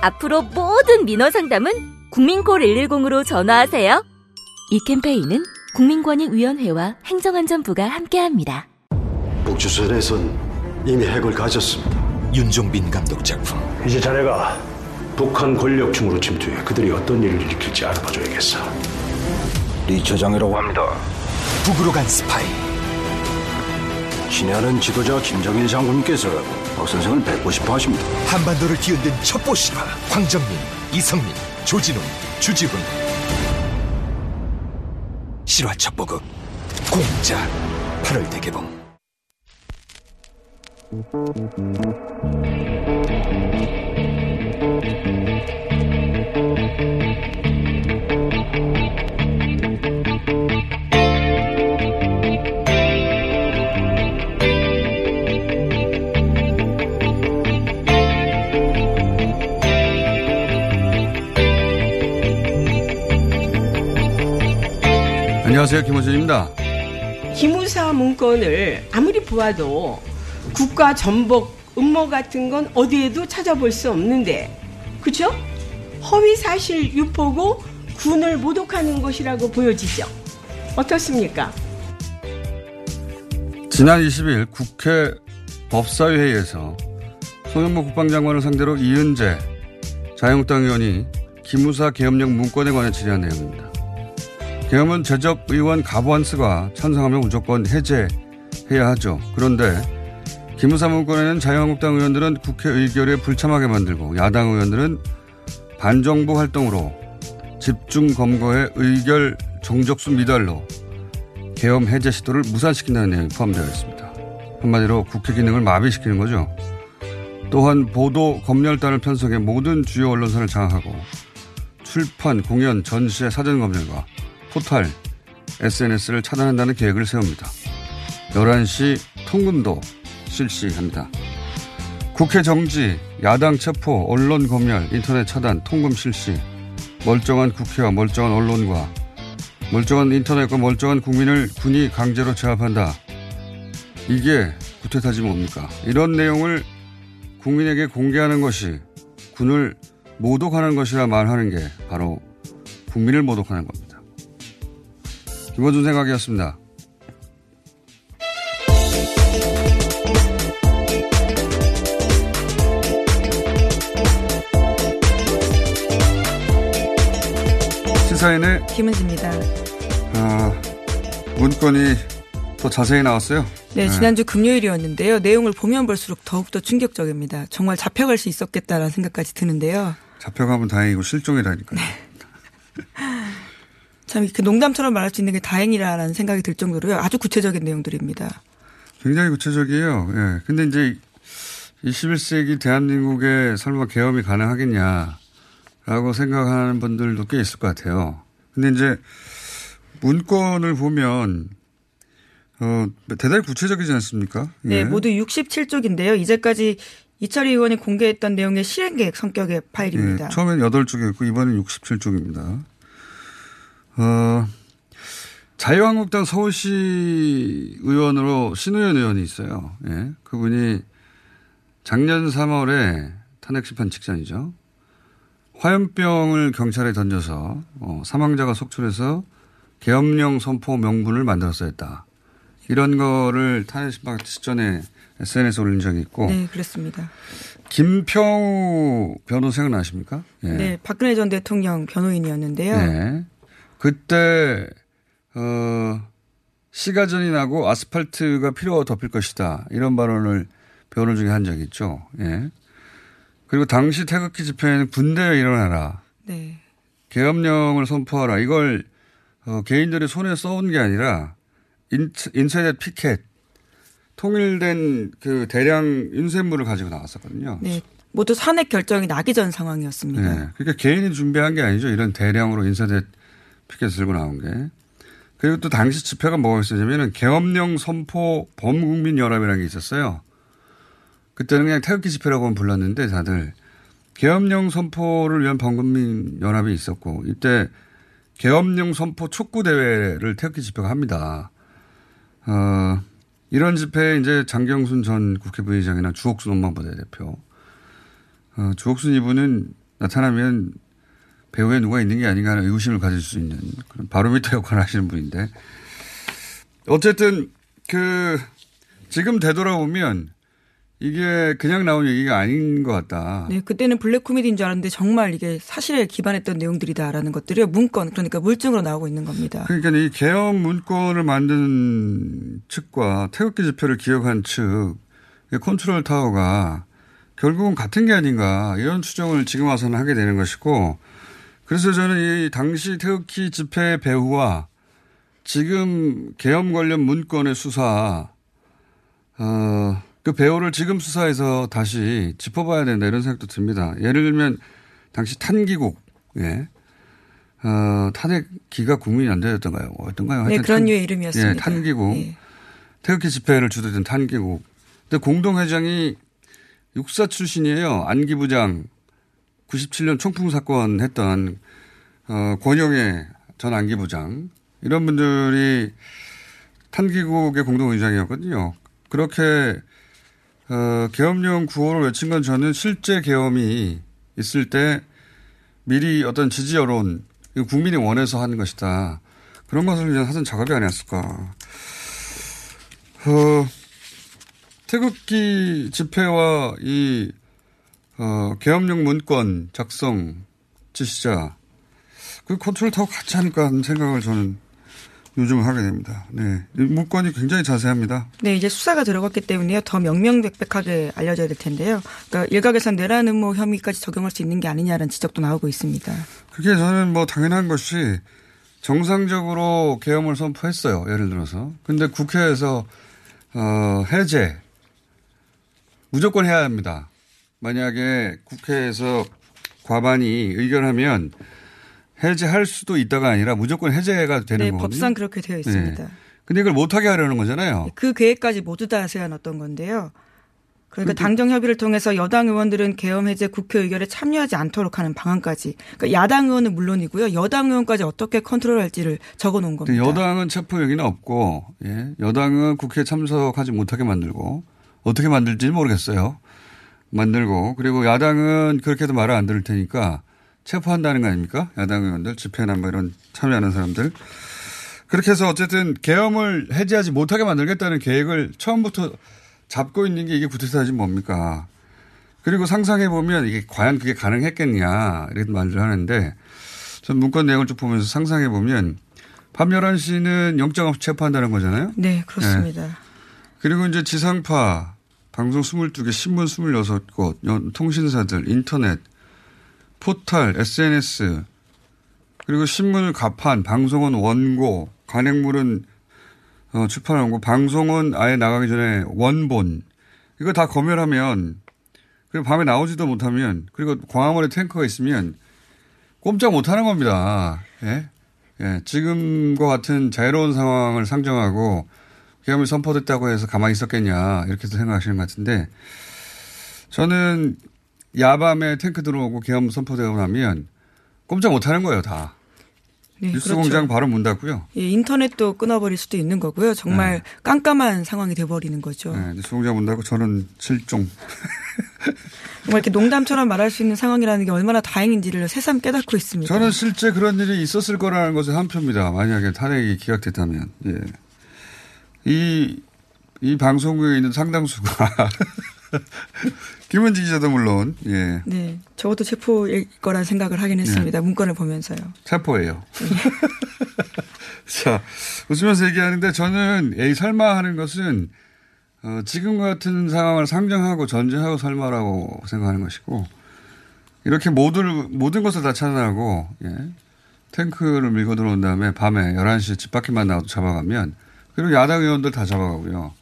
앞으로 모든 민원 상담은 국민콜 110으로 전화하세요. 이 캠페인은 국민권익위원회와 행정안전부가 함께합니다. 북주선에선 이미 핵을 가졌습니다. 윤종빈 감독 작품 이제 자네가 북한 권력층으로 침투해 그들이 어떤 일을 일으킬지 알아봐줘야겠어. 리 처장이라고 합니다. 북으로 간 스파이 친애하는 지도자 김정일 장군께서 박 선생을 뵙고 싶어 하십니다. 한반도를 뒤흔든 첩보 실화 황정민 이성민 조진웅 주지훈 실화 첩보극 공짜 8월 대개봉 안녕하세요. 김호준입니다. 기무사 문건을 아무리 보아도 국가 전복 음모 같은 건 어디에도 찾아볼 수 없는데 그죠? 허위 사실 유포고 군을 모독하는 것이라고 보여지죠. 어떻습니까? 지난 20일 국회 법사위회의에서 송영무 국방장관을 상대로 이은재 자유한국당 의원이 기무사 계엄령 문건에 관해 질의한 내용입니다. 계엄은 제적 의원 가부한스가 찬성하면 무조건 해제해야 하죠. 그런데 기무사 문건에는 자유한국당 의원들은 국회 의결에 불참하게 만들고 야당 의원들은 반정부 활동으로 집중 검거에 의결 정적수 미달로 계엄 해제 시도를 무산시킨다는 내용이 포함되어 있습니다. 한마디로 국회 기능을 마비시키는 거죠. 또한 보도 검열단을 편성해 모든 주요 언론사를 장악하고 출판, 공연, 전시의 사전 검열과 포탈, SNS를 차단한다는 계획을 세웁니다. 11시 통금도 실시합니다. 국회 정지, 야당 체포, 언론 검열, 인터넷 차단, 통금 실시, 멀쩡한 국회와 멀쩡한 언론과 멀쩡한 인터넷과 멀쩡한 국민을 군이 강제로 제압한다. 이게 구태타지 뭡니까? 이런 내용을 국민에게 공개하는 것이 군을 모독하는 것이라 말하는 게 바로 국민을 모독하는 겁니다. 김원준 생각이었습니다. 시사인의 김은지입니다. 아, 문건이 더 자세히 나왔어요. 네, 지난주 금요일이었는데요. 내용을 보면 볼수록 더욱더 충격적입니다. 정말 잡혀갈 수 있었겠다라는 생각까지 드는데요. 잡혀가면 다행이고 실종이라니까요. 참 이렇게 농담처럼 말할 수 있는 게 다행이라는 생각이 들 정도로요. 아주 구체적인 내용들입니다. 굉장히 구체적이에요. 예. 근데 이제 21세기 대한민국에 설마 계엄이 가능하겠냐라고 생각하는 분들도 꽤 있을 것 같아요. 근데 이제 문건을 보면 어, 대단히 구체적이지 않습니까? 네, 예. 모두 67쪽인데요. 이제까지 이철희 의원이 공개했던 내용의 실행 계획 성격의 파일입니다. 예, 처음엔 8쪽이었고 이번엔 67쪽입니다. 어, 자유한국당 서울시 의원으로 신우현 의원이 있어요. 예. 그분이 작년 3월에 탄핵 심판 직전이죠. 화염병을 경찰에 던져서 어, 사망자가 속출해서 계엄령 선포 명분을 만들어서 했다. 이런 거를 탄핵 심판 직전에 SNS에 올린 적이 있고. 네, 그렇습니다. 김평우 변호 생각나십니까? 예. 네, 박근혜 전 대통령 변호인이었는데요. 네. 그때 어, 시가전이 나고 아스팔트가 필요가 덮일 것이다. 이런 발언을 변호 중에 한 적이 있죠. 예. 그리고 당시 태극기 집회에는 군대에 일어나라. 네. 계엄령을 선포하라. 이걸 어, 개인들의 손에 써온 게 아니라 인, 인터넷 피켓 통일된 그 대량 인쇄물을 가지고 나왔었거든요. 네. 모두 산액 결정이 나기 전 상황이었습니다. 네. 그러니까 개인이 준비한 게 아니죠. 이런 대량으로 인쇄된 피켓 들고 나온 게. 그리고 또 당시 집회가 뭐가 있었냐면은 계엄령 선포 범국민 연합이라는 게 있었어요. 그때는 그냥 태극기 집회라고 불렀는데 다들 계엄령 선포를 위한 범국민 연합이 있었고 이때 계엄령 선포 촉구 대회를 태극기 집회가 합니다. 어, 이런 집회에 이제 장경순 전 국회 부의장이나 주옥순 원망부대 대표, 어, 주옥순 이분은 나타나면 배후에 누가 있는 게 아닌가 하는 의구심을 가질 수 있는 그런 바로미터 역할을 하시는 분인데 어쨌든 그 지금 되돌아보면 이게 그냥 나온 얘기가 아닌 것 같다. 네, 그때는 블랙 코미디인 줄 알았는데 정말 이게 사실에 기반했던 내용들이다라는 것들이 문건 그러니까 물증으로 나오고 있는 겁니다. 그러니까 이 개헌 문건을 만든 측과 태극기 집회를 기획한 측 컨트롤 타워가 결국은 같은 게 아닌가 이런 추정을 지금 와서는 하게 되는 것이고 그래서 저는 이 당시 태극기 집회 배후와 지금 계엄 관련 문건의 수사 어, 그 배우를 지금 수사해서 다시 짚어봐야 된다 이런 생각도 듭니다. 예를 들면 당시 탄기국, 예. 어, 탄핵기가 국민이 안 되었던가요? 어떤가요? 네, 그런 류의 이름이었습니다. 예, 탄기국. 네. 태극기 집회를 주도했던 탄기국. 근데 공동회장이 육사 출신이에요. 안기부장 97년 총풍 사건 했던 어, 권영애 전 안기부장 이런 분들이 탄기국의 공동 의장이었거든요. 그렇게 어, 계엄령 구호를 외친 건 저는 실제 계엄이 있을 때 미리 어떤 지지 여론, 국민이 원해서 하는 것이다. 그런 것을 그냥 하던 작업이 아니었을까. 어, 태극기 집회와 이, 어, 계엄령 문건 작성 지시자, 그 컨트롤 타고 같이 하니까 하는 생각을 저는 요즘 하게 됩니다. 네. 이 문건이 굉장히 자세합니다. 네, 이제 수사가 들어갔기 때문에요. 더 명명백백하게 알려져야 될 텐데요. 그러니까 일각에선 내란 음모 혐의까지 적용할 수 있는 게 아니냐라는 지적도 나오고 있습니다. 그게 저는 뭐 당연한 것이 정상적으로 계엄을 선포했어요. 예를 들어서. 근데 국회에서 어, 해제 무조건 해야 합니다. 만약에 국회에서 과반이 의견하면 해제할 수도 있다가 아니라 무조건 해제가 되는 네, 거거든요. 법상 그렇게 되어 있습니다. 네. 근데 이걸 못하게 하려는 거잖아요. 그 계획까지 모두 다 세워놨던 건데요. 그러니까 근데- 당정 협의를 통해서 여당 의원들은 계엄 해제 국회 의결에 참여하지 않도록 하는 방안까지. 그러니까 야당 의원은 물론이고요. 여당 의원까지 어떻게 컨트롤할지를 적어놓은 겁니다. 여당은 체포영이는 없고, 예. 여당은 국회에 참석하지 못하게 만들고, 어떻게 만들지는 모르겠어요. 만들고, 그리고 야당은 그렇게도 말을 안 들을 테니까 체포한다는 거 아닙니까? 야당 의원들, 집회나 뭐 이런 참여하는 사람들. 그렇게 해서 어쨌든 계엄을 해제하지 못하게 만들겠다는 계획을 처음부터 잡고 있는 게 이게 구태타지 뭡니까? 그리고 상상해 보면 이게 과연 그게 가능했겠냐 이렇게 말을 하는데 전 문건 내용을 쭉 보면서 상상해 보면 밤 11시는 영장 없이 체포한다는 거잖아요. 네, 그렇습니다. 그리고 이제 지상파, 방송 22개, 신문 26곳, 연- 통신사들, 인터넷, 포탈, SNS, 그리고 신문을 가판, 방송은 원고, 관행물은 어, 출판 원고, 방송은 아예 나가기 전에 원본. 이거 다 검열하면, 그리고 밤에 나오지도 못하면, 그리고 광화문에 탱커가 있으면 꼼짝 못 하는 겁니다. 예? 예, 지금과 같은 자유로운 상황을 상정하고 계엄이 선포됐다고 해서 가만히 있었겠냐 이렇게 생각하시는 것 같은데 저는 야밤에 탱크 들어오고 계엄 선포되고 나면 꼼짝 못 하는 거예요 다. 네, 뉴스공장 바로 문 닫고요. 예, 인터넷도 끊어버릴 수도 있는 거고요. 정말 네. 깜깜한 상황이 돼버리는 거죠. 네, 뉴스 공장 문 닫고 저는 실종. 정말 이렇게 농담처럼 말할 수 있는 상황이라는 게 얼마나 다행인지를 새삼 깨닫고 있습니다. 저는 실제 그런 일이 있었을 거라는 것에 한 표입니다. 만약에 탄핵이 기각됐다면. 예. 이, 이 방송국에 있는 상당수가 김은지 기자도 물론, 예. 네. 적어도 체포일 거란 생각을 하긴 했습니다. 문건을 보면서요. 체포예요. 자, 웃으면서 얘기하는데 저는 에이 설마 하는 것은 어, 지금 같은 상황을 상정하고 전제하고 설마라고 생각하는 것이고 이렇게 모든 모든 것을 다 차단하고 예. 탱크를 밀고 들어온 다음에 밤에 11시에 집 밖에만 나와도 잡아가면 그리고 야당 의원들 다 잡아가고요.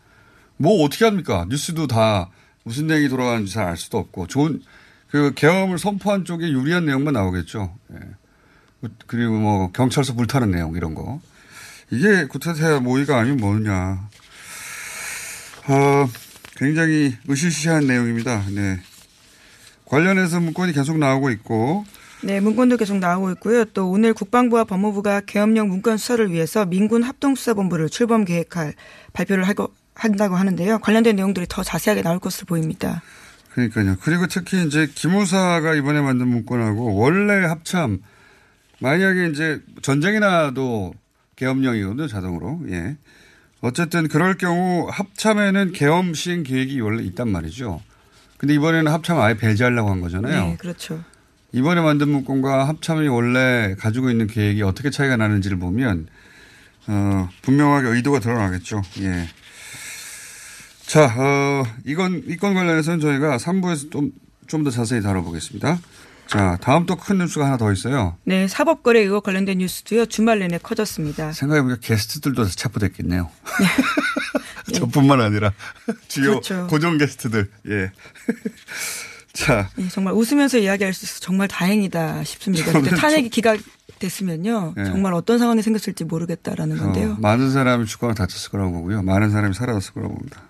뭐 어떻게 합니까? 뉴스도 다 무슨 내용이 돌아가는지 잘 알 수도 없고 좋은 그 계엄을 선포한 쪽에 유리한 내용만 나오겠죠. 예. 그리고 뭐 경찰서 불타는 내용 이런 거. 이게 구태타 모의가 아니면 뭐냐. 어, 굉장히 으시시한 내용입니다. 네. 관련해서 문건이 계속 나오고 있고. 네, 문건도 계속 나오고 있고요. 또 오늘 국방부와 법무부가 계엄령 문건 수사를 위해서 민군 합동수사본부를 출범 계획할 발표를 하고 한다고 하는데요. 관련된 내용들이 더 자세하게 나올 것으로 보입니다. 그러니까요. 그리고 특히 이제 기무사가 이번에 만든 문건하고 원래 합참 만약에 이제 전쟁이 나도 계엄령이거든요, 자동으로. 예. 어쨌든 그럴 경우 합참에는 계엄 시행 계획이 원래 있단 말이죠. 근데 이번에는 합참 아예 배제하려고 한 거잖아요. 네, 그렇죠. 이번에 만든 문건과 합참이 원래 가지고 있는 계획이 어떻게 차이가 나는지를 보면 어, 분명하게 의도가 드러나겠죠. 예. 자, 어, 이건 이건 관련해서는 저희가 3부에서 좀 좀 더 자세히 다뤄보겠습니다. 자, 다음 또 큰 뉴스가 하나 더 있어요. 네, 사법거래 의혹 관련된 뉴스도요. 주말 내내 커졌습니다. 생각해보니까 게스트들도 체포됐겠네요. 네. 저뿐만 아니라 주요 그렇죠. 고정 게스트들. 예. 자, 예, 정말 웃으면서 이야기할 수 있어서 정말 다행이다 싶습니다. 탄핵이 기각 됐으면요. 네. 정말 어떤 상황이 생겼을지 모르겠다라는 건데요. 어, 많은 사람이 죽거나 다쳤을 거라고 보고요. 많은 사람이 사라졌을 거라고 봅니다.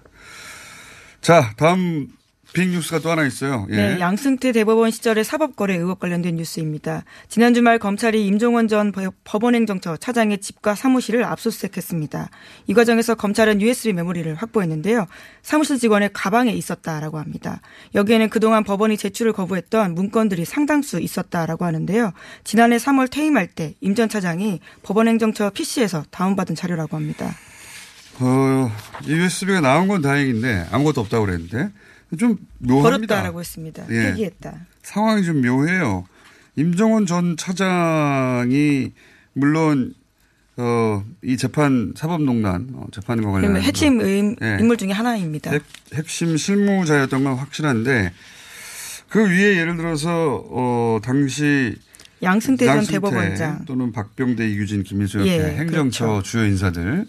자, 다음 빅 뉴스가 또 하나 있어요. 예. 네, 양승태 대법원 시절의 사법거래 의혹 관련된 뉴스입니다. 지난 주말 검찰이 임종원 전 법- 법원행정처 차장의 집과 사무실을 압수수색했습니다. 이 과정에서 검찰은 USB 메모리를 확보했는데요. 사무실 직원의 가방에 있었다라고 합니다. 여기에는 그동안 법원이 제출을 거부했던 문건들이 상당수 있었다라고 하는데요. 지난해 3월 퇴임할 때 임 전 차장이 법원행정처 PC에서 다운받은 자료라고 합니다. 어, USB가 나온 건 다행인데 아무것도 없다고 그랬는데 좀 묘합니다. 버렸다라고 했습니다. 예. 폐기했다. 상황이 좀 묘해요. 임종원 전 차장이 물론 어, 이 재판 사법농단 어, 재판과 관련해서 핵심 의- 예. 인물 중에 하나입니다. 핵, 핵심 실무자였던 건 확실한데 그 위에 예를 들어서 어 당시 양승태 전 양승태 대법원장. 또는 박병대 이규진 김민수 옆에 예, 행정처 그렇죠. 주요 인사들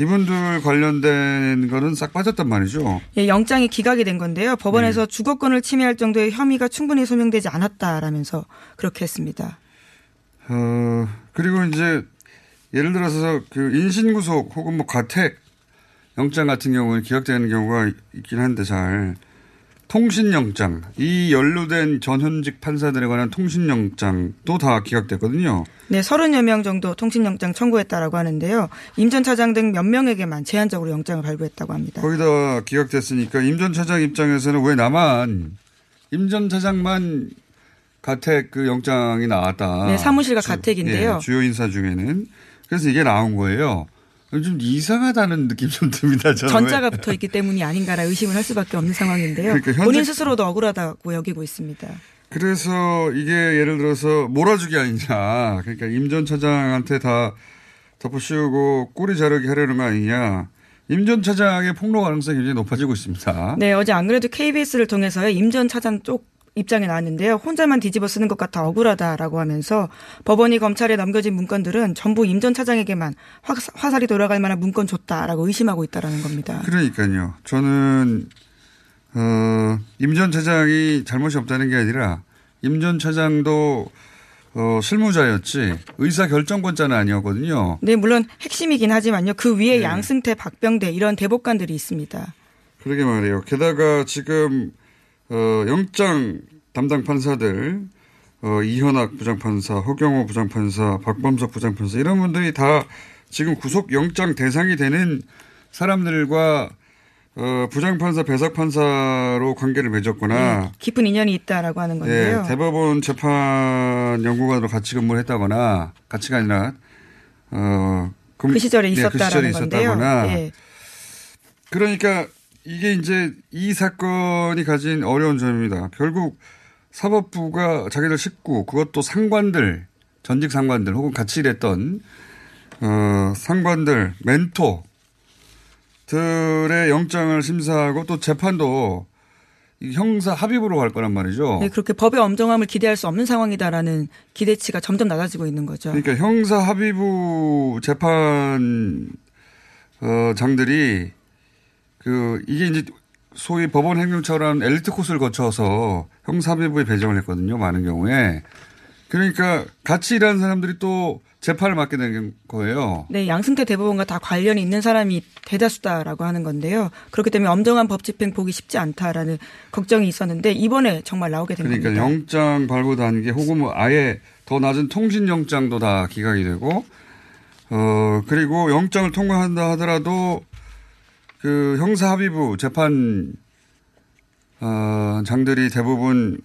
이분들 관련된 거는 싹 빠졌단 말이죠. 예, 영장이 기각이 된 건데요. 법원에서 네. 주거권을 침해할 정도의 혐의가 충분히 소명되지 않았다라면서 그렇게 했습니다. 어 그리고 이제 예를 들어서 그 인신구속 혹은 뭐 가택 영장 같은 경우는 기각되는 경우가 있긴 한데 잘 통신영장 이 연루된 전현직 판사들에 관한 통신영장도 다 기각됐거든요. 네, 30여 명 정도 통신영장 청구했다라고 하는데요. 임 전 차장 등 몇 명에게만 제한적으로 영장을 발부했다고 합니다. 거기다 기각됐으니까 임 전 차장 입장에서는 왜 나만 임 전 차장만 가택 그 영장이 나왔다. 네, 사무실과 주- 가택인데요. 예, 주요 인사 중에는 그래서 이게 나온 거예요. 좀 이상하다는 느낌 좀 듭니다. 저는 전자가 왜. 붙어 있기 때문이 아닌가라 의심을 할 수밖에 없는 상황인데요. 그러니까 현재- 본인 스스로도 억울하다고 여기고 있습니다. 그래서 이게 예를 들어서 몰아주기 아니냐. 그러니까 임 전 차장한테 다 덮어씌우고 꼬리 자르기 하려는 거 아니냐. 임 전 차장의 폭로 가능성이 굉장히 높아지고 있습니다. 네, 어제 안 그래도 KBS를 통해서 임 전 차장 쪽 입장이 나왔는데요. 혼자만 뒤집어 쓰는 것 같아 억울하다라고 하면서 법원이 검찰에 넘겨진 문건들은 전부 임 전 차장에게만 화- 화살이 돌아갈 만한 문건 줬다라고 의심하고 있다라는 겁니다. 그러니까요. 저는 어, 임 전 차장이 잘못이 없다는 게 아니라 임 전 차장도 어, 실무자였지 의사 결정권자는 아니었거든요. 네, 물론 핵심이긴 하지만요. 그 위에 네. 양승태, 박병대 이런 대법관들이 있습니다. 그러게 말이에요. 게다가 지금 어, 영장 담당 판사들 어, 이현학 부장판사, 허경호 부장판사, 박범석 부장판사 이런 분들이 다 지금 구속 영장 대상이 되는 사람들과 어, 부장판사, 배석판사로 관계를 맺었거나 네, 깊은 인연이 있다라고 하는 건데요. 예, 대법원 재판 연구관으로 같이 근무를 했다거나 같이가 아니라 어, 금- 그 시절에 예, 그 있었다라는 시절에. 있었다거나 예. 그러니까 이게 이제 이 사건이 가진 어려운 점입니다. 결국 사법부가 자기들 식구, 그것도 상관들, 전직 상관들 혹은 같이 일했던 어, 상관들, 멘토, 들의 영장을 심사하고 또 재판도 형사 합의부로 갈 거란 말이죠. 네, 그렇게 법의 엄정함을 기대할 수 없는 상황이다라는 기대치가 점점 낮아지고 있는 거죠. 그러니까 형사 합의부 재판 어, 장들이 그 이게 이제 소위 법원 행정처럼 엘리트 코스를 거쳐서 형사 합의부에 배정을 했거든요. 많은 경우에 그러니까 같이 일하는 사람들이 또 재판을 맡게 된 거예요. 네, 양승태 대법원과 다 관련이 있는 사람이 대다수다라고 하는 건데요. 그렇기 때문에 엄정한 법 집행 보기 쉽지 않다라는 걱정이 있었는데 이번에 정말 나오게 된 그러니까 겁니다. 영장 발부 단계 혹은 뭐 아예 더 낮은 통신 영장도 다 기각이 되고 어 그리고 영장을 통과한다 하더라도 그 형사 합의부 재판 어 장들이 대부분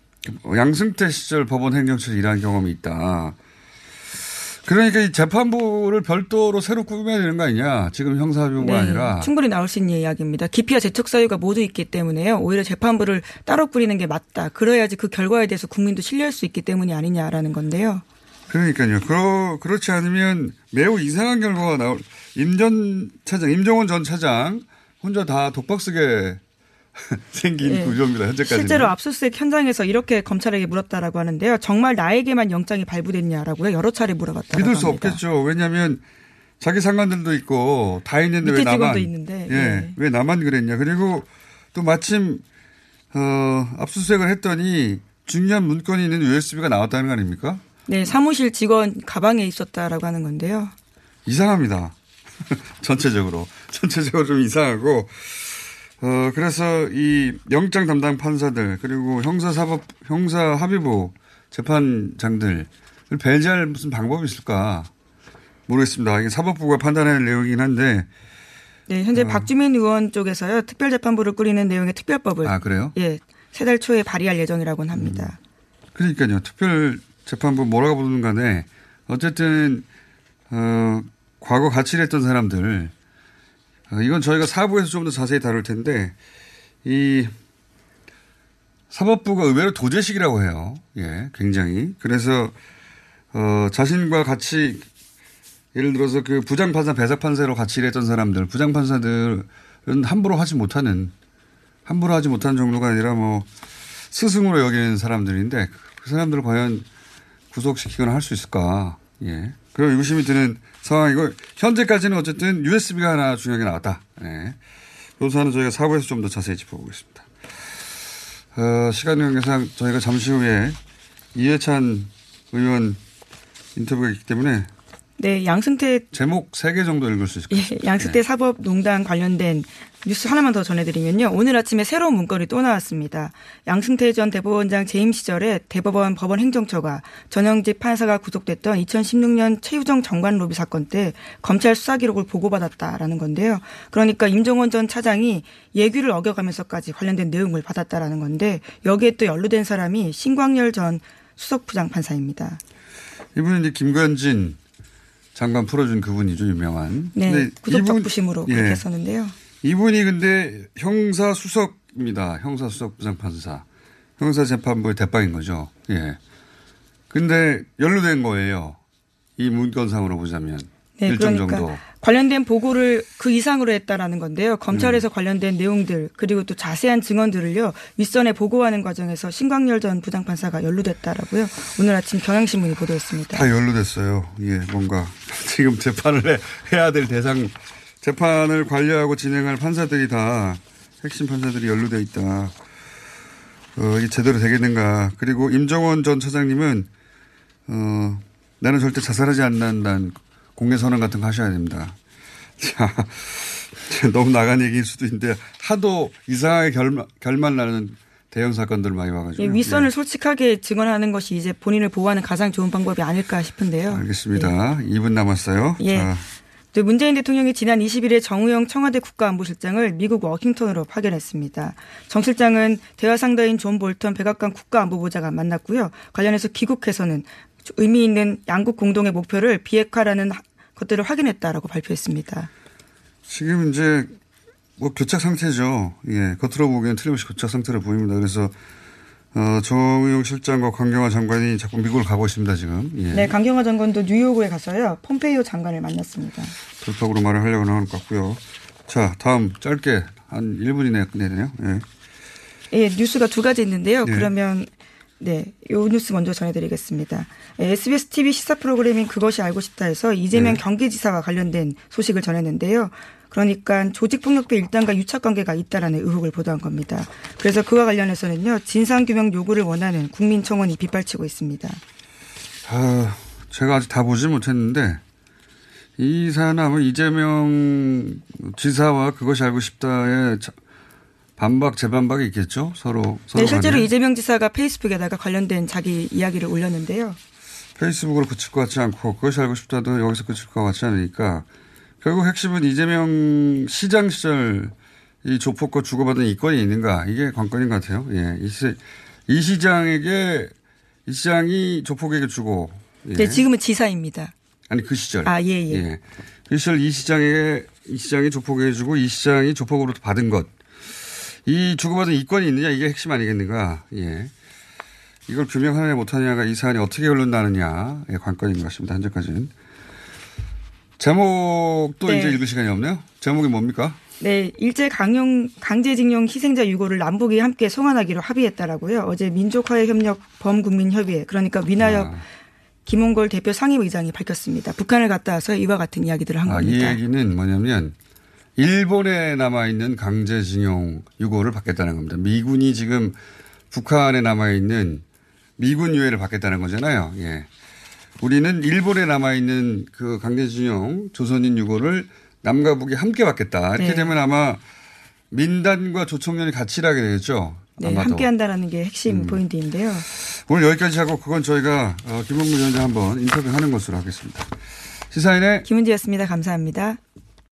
양승태 시절 법원 행정처에서 일한 경험이 있다. 그러니까 이 재판부를 별도로 새로 꾸며야 되는 거 아니냐. 지금 형사합의부가 네, 아니라. 충분히 나올 수 있는 이야기입니다. 기피와 재척 사유가 모두 있기 때문에요. 오히려 재판부를 따로 꾸리는 게 맞다. 그래야지 그 결과에 대해서 국민도 신뢰할 수 있기 때문이 아니냐라는 건데요. 그러니까요. 그러, 그렇지 않으면 매우 이상한 결과가 나올, 임전 차장, 임종원 전 차장 혼자 다 독박 쓰게 생긴 네. 구조입니다. 현재까지. 실제로 압수수색 현장에서 이렇게 검찰에게 물었다라고 하는데요. 정말 나에게만 영장이 발부됐냐라고요. 여러 차례 물어봤다고 믿을 수 합니다. 없겠죠. 왜냐하면 자기 상관들도 있고 다 있는데 왜 나만 직원도 있는데, 예, 예. 왜 나만 그랬냐. 그리고 또 마침 어, 압수수색을 했더니 중요한 문건이 있는 USB가 나왔다는 거 아닙니까? 네, 사무실 직원 가방에 있었다라고 하는 건데요. 이상합니다. 전체적으로. 전체적으로 좀 이상하고, 어, 그래서 이 영장 담당 판사들, 그리고 형사사법, 형사 합의부 재판장들을 배제할 무슨 방법이 있을까 모르겠습니다. 이게 사법부가 판단할 내용이긴 한데, 네, 현재 어. 박주민 의원 쪽에서요. 특별재판부를 꾸리는 내용의 특별법을 아, 그래요? 예, 세 달 초에 발의할 예정이라고는 합니다. 그러니까요. 특별 재판부 뭐라고 부르는 간에, 어쨌든, 어, 과거 같이 일했던 사람들, 어, 이건 저희가 사부에서 좀 더 자세히 다룰 텐데, 이 사법부가 의외로 도제식이라고 해요. 예, 굉장히. 그래서, 어, 자신과 같이, 예를 들어서 그 부장판사, 배석판사로 같이 일했던 사람들, 부장판사들은 함부로 하지 못하는, 함부로 하지 못하는 정도가 아니라 뭐, 스승으로 여기는 사람들인데, 그 사람들을 과연 구속시키거나 할 수 있을까. 예. 그리고 의구심이 드는 상황이고, 현재까지는 어쨌든 USB가 하나 중요하게 나왔다. 예. 이 사안은 저희가 사부에서 좀 더 자세히 짚어보겠습니다. 어, 시간 관계상 저희가 잠시 후에 이해찬 의원 인터뷰가 있기 때문에 네, 양승태 제목 3개 정도 읽을 수 있을 것 예, 같습니다. 양승태 사법농단 관련된 뉴스 하나만 더 전해드리면요. 오늘 아침에 새로운 문건이 또 나왔습니다. 양승태 전 대법원장 재임 시절에 대법원 법원 행정처가 전영직 판사가 구속됐던 2016년 최유정 정관 로비 사건 때 검찰 수사 기록을 보고받았다라는 건데요. 그러니까 임종원 전 차장이 예규를 어겨가면서까지 관련된 내용을 받았다라는 건데 여기에 또 연루된 사람이 신광열 전 수석부장 판사입니다. 이분은 이제 김관진 장관 풀어준 그분이죠, 유명한. 네, 이분- 적부심으로 예. 그렇게 했었는데요. 이분이 근데 형사 수석입니다. 형사 수석 부장판사. 형사 재판부의 대빵인 거죠. 예. 근데 연루된 거예요. 이 문건상으로 보자면. 네, 일정 그러니까 정도. 관련된 보고를 그 이상으로 했다라는 건데요. 음. 검찰에서 관련된 내용들 그리고 또 자세한 증언들을요 윗선에 보고하는 과정에서 신광열 전 부장판사가 연루됐다라고요. 오늘 아침 경향신문이 보도했습니다. 다 연루됐어요. 예, 뭔가 지금 재판을 해, 해야 될 대상 재판을 관리하고 진행할 판사들이 다 핵심 판사들이 연루돼 있다. 어, 이게 제대로 되겠는가. 그리고 임정원 전 차장님은 어, 나는 절대 자살하지 않는다는 공개 선언 같은 거 하셔야 됩니다. 자, 너무 나간 얘기일 수도 있는데 하도 이상하게 결말, 결말 나는 대형 사건들 많이 와가지고. 예, 윗선을 예. 솔직하게 증언하는 것이 이제 본인을 보호하는 가장 좋은 방법이 아닐까 싶은데요. 알겠습니다. 2분 남았어요. 예. 자, 또 문재인 대통령이 지난 20일에 정의용 청와대 국가안보실장을 미국 워싱턴으로 파견했습니다. 정 실장은 대화 상대인 존 볼턴 백악관 국가안보보좌관과 만났고요. 관련해서 귀국해서는 의미 있는 양국 공동의 목표를 비핵화라는 하- 것들을 확인했다라고 발표했습니다. 지금 이제 뭐 교착 상태죠. 예, 겉으로 보기엔 틀림없이 교착 상태로 보입니다. 그래서 어, 정의용 실장과 강경화 장관이 자꾸 미국을 가고 있습니다, 지금. 예. 네, 강경화 장관도 뉴욕에 가서요. 폼페이오 장관을 만났습니다. 돌파구로 말을 하려고 하는 것 같고요. 자, 다음 짧게 한 1분 이내에 끝내야 되네요. 예. 예, 뉴스가 두 가지 있는데요. 네. 그러면 네, 요 뉴스 먼저 전해드리겠습니다. 예, SBS TV 시사 프로그램인 그것이 알고 싶다에서 이재명 네. 경기지사와 관련된 소식을 전했는데요. 그러니까 조직폭력배 일당과 유착관계가 있다라는 의혹을 보도한 겁니다. 그래서 그와 관련해서는요 진상규명 요구를 원하는 국민청원이 빗발치고 있습니다. 아, 제가 아직 다 보지 못했는데 이 아마 이재명 지사와 그것이 알고 싶다의 자- 반박 재반박이 있겠죠 서로 서로 네, 실제로 간에. 이재명 지사가 페이스북에다가 관련된 자기 이야기를 올렸는데요. 페이스북으로 그칠 것 같지 않고 그것이 알고 싶다도 여기서 그칠 것 같지 않으니까 결국 핵심은 이재명 시장 시절 이 조폭과 주고받은 이권이 있는가 이게 관건인 것 같아요. 예, 이, 시, 이 시장에게 이 시장이 조폭에게 주고 예. 네, 지금은 지사입니다. 아니 그 시절 아, 예, 예. 그 시절 이 시장에게 이 시장이 조폭에게 주고 이 시장이 조폭으로부터 받은 것. 이 주고받은 이권이 있느냐 이게 핵심 아니겠는가. 예. 이걸 규명하느냐 못하느냐가 이 사안이 어떻게 흘러나느냐의 관건인 것 같습니다. 현재까지는. 제목도 네. 이제 읽을 시간이 없네요. 제목이 뭡니까? 네, 일제 강용 강제징용 희생자 유고를 남북이 함께 송환하기로 합의했다라고요. 어제 민족화해 협력 범국민 협의회 그러니까 위나협 아. 김홍걸 대표 상임의장이 밝혔습니다. 북한을 갔다 와서 이와 같은 이야기들을 한 아, 이 겁니다. 얘기는 뭐냐면 일본에 남아있는 강제징용 유고를 받겠다는 겁니다. 미군이 지금 북한에 남아있는 미군 유해를 받겠다는 거잖아요. 예. 우리는 일본에 남아있는 그 강제징용 조선인 유고를 남과 북이 함께 받겠다. 이렇게 네. 되면 아마 민단과 조총련이 같이 일하게 되겠죠. 네, 아마도. 음. 함께 한다라는 게 핵심 포인트인데요. 오늘 여기까지 하고 그건 저희가 어, 김홍근 위원장 한번 인터뷰하는 것으로 하겠습니다. 시사인의 김은지였습니다. 감사합니다.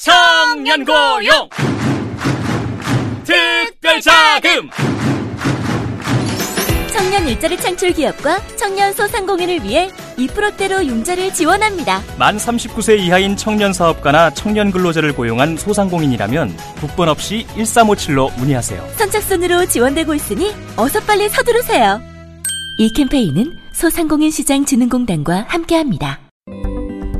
청년고용 특별자금 청년 일자리 창출 기업과 청년 소상공인을 위해 2%대로 융자를 지원합니다. 만 39세 이하인 청년 사업가나 청년 근로자를 고용한 소상공인이라면 국번 없이 1357로 문의하세요. 선착순으로 지원되고 있으니 어서 빨리 서두르세요. 이 캠페인은 소상공인 시장 진흥공단과 함께합니다.